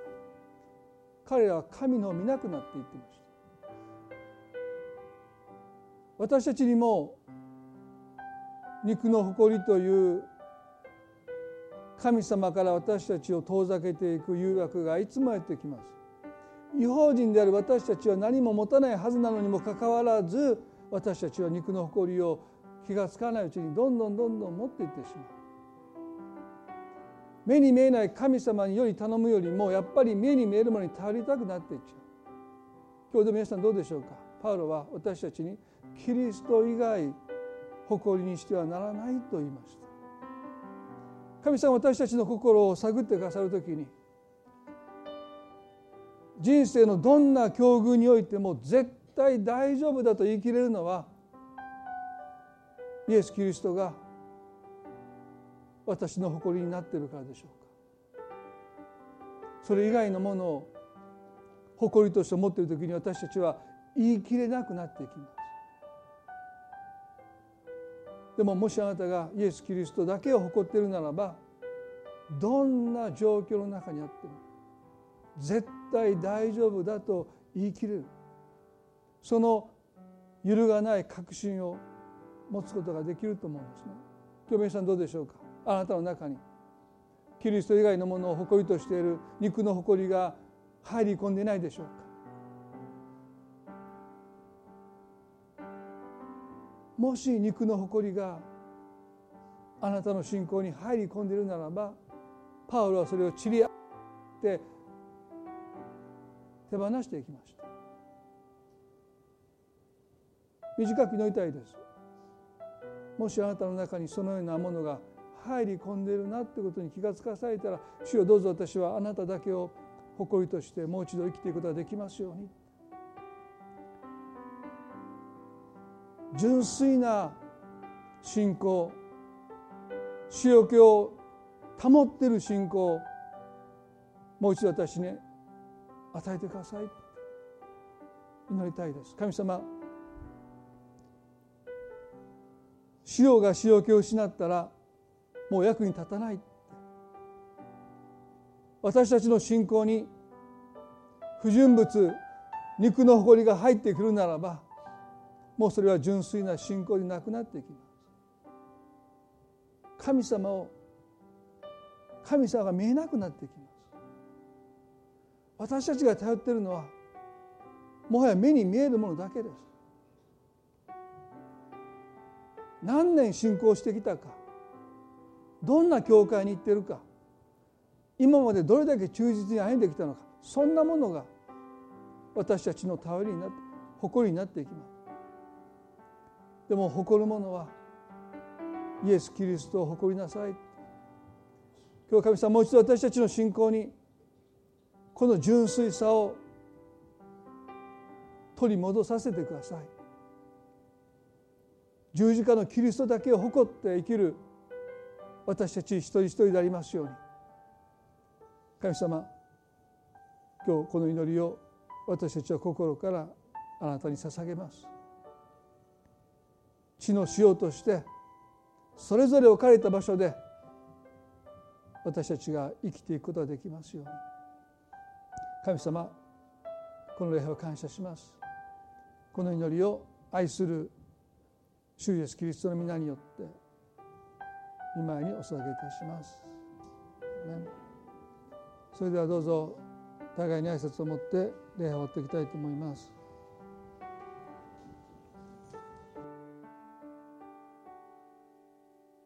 Speaker 1: 彼らは神のを見なくなっていってました。私たちにも肉の誇りという神様から私たちを遠ざけていく誘惑がいつもやってきます。違法人である私たちは何も持たないはずなのにもかかわらず私たちは肉の誇りを気が付かないうちにどんどんどんどん持っていってしまう。目に見えない神様により頼むよりもやっぱり目に見えるものに頼りたくなっていっちゃう。今日で皆さんどうでしょうか？パウロは私たちにキリスト以外誇りにしてはならないと言いました。神様私たちの心を探ってくださる時に人生のどんな境遇においても絶対大丈夫だと言い切れるのはイエス・キリストが私の誇りになっているからでしょうか。それ以外のものを誇りとして思っている時に私たちは言い切れなくなっていきます。でももしあなたがイエス・キリストだけを誇っているならばどんな状況の中にあっても絶対大丈夫だと言い切れる。その揺るがない確信を持つことができると思うんですね。今日皆さんどうでしょうか？あなたの中に。キリスト以外のものを誇りとしている肉の誇りが入り込んでいないでしょうか？もし肉の誇りがあなたの信仰に入り込んでいるならばパウロはそれを散り合って手放していきました。短く祈りたいです。もしあなたの中にそのようなものが入り込んでいるなってことに気がつかされたら主よどうぞ私はあなただけを誇りとしてもう一度生きていくことができますように。純粋な信仰塩気を保っている信仰もう一度私に与えてください。祈りたいです。神様塩が塩気を失ったらもう役に立たない。私たちの信仰に不純物肉の誇りが入ってくるならばもうそれは純粋な信仰でなくなっていきます。神様を神様が見えなくなっていきます。私たちが頼っているのはもはや目に見えるものだけです。何年信仰してきたかどんな教会に行ってるか今までどれだけ忠実に歩んできたのかそんなものが私たちの頼りになって誇りになっていきます。でも誇る者はイエス・キリストを誇りなさい。今日神様もう一度私たちの信仰にこの純粋さを取り戻させてください。十字架のキリストだけを誇って生きる私たち一人一人でありますように。神様今日この祈りを私たちは心からあなたに捧げます。地の塩としてそれぞれ置かれた場所で私たちが生きていくことができますように。神様この礼拝を感謝しますこの祈りを愛する主イエスキリストの皆によって御前にお捧げいたします。それではどうぞ互いに挨拶を持って礼拝を終わっていきたいと思います。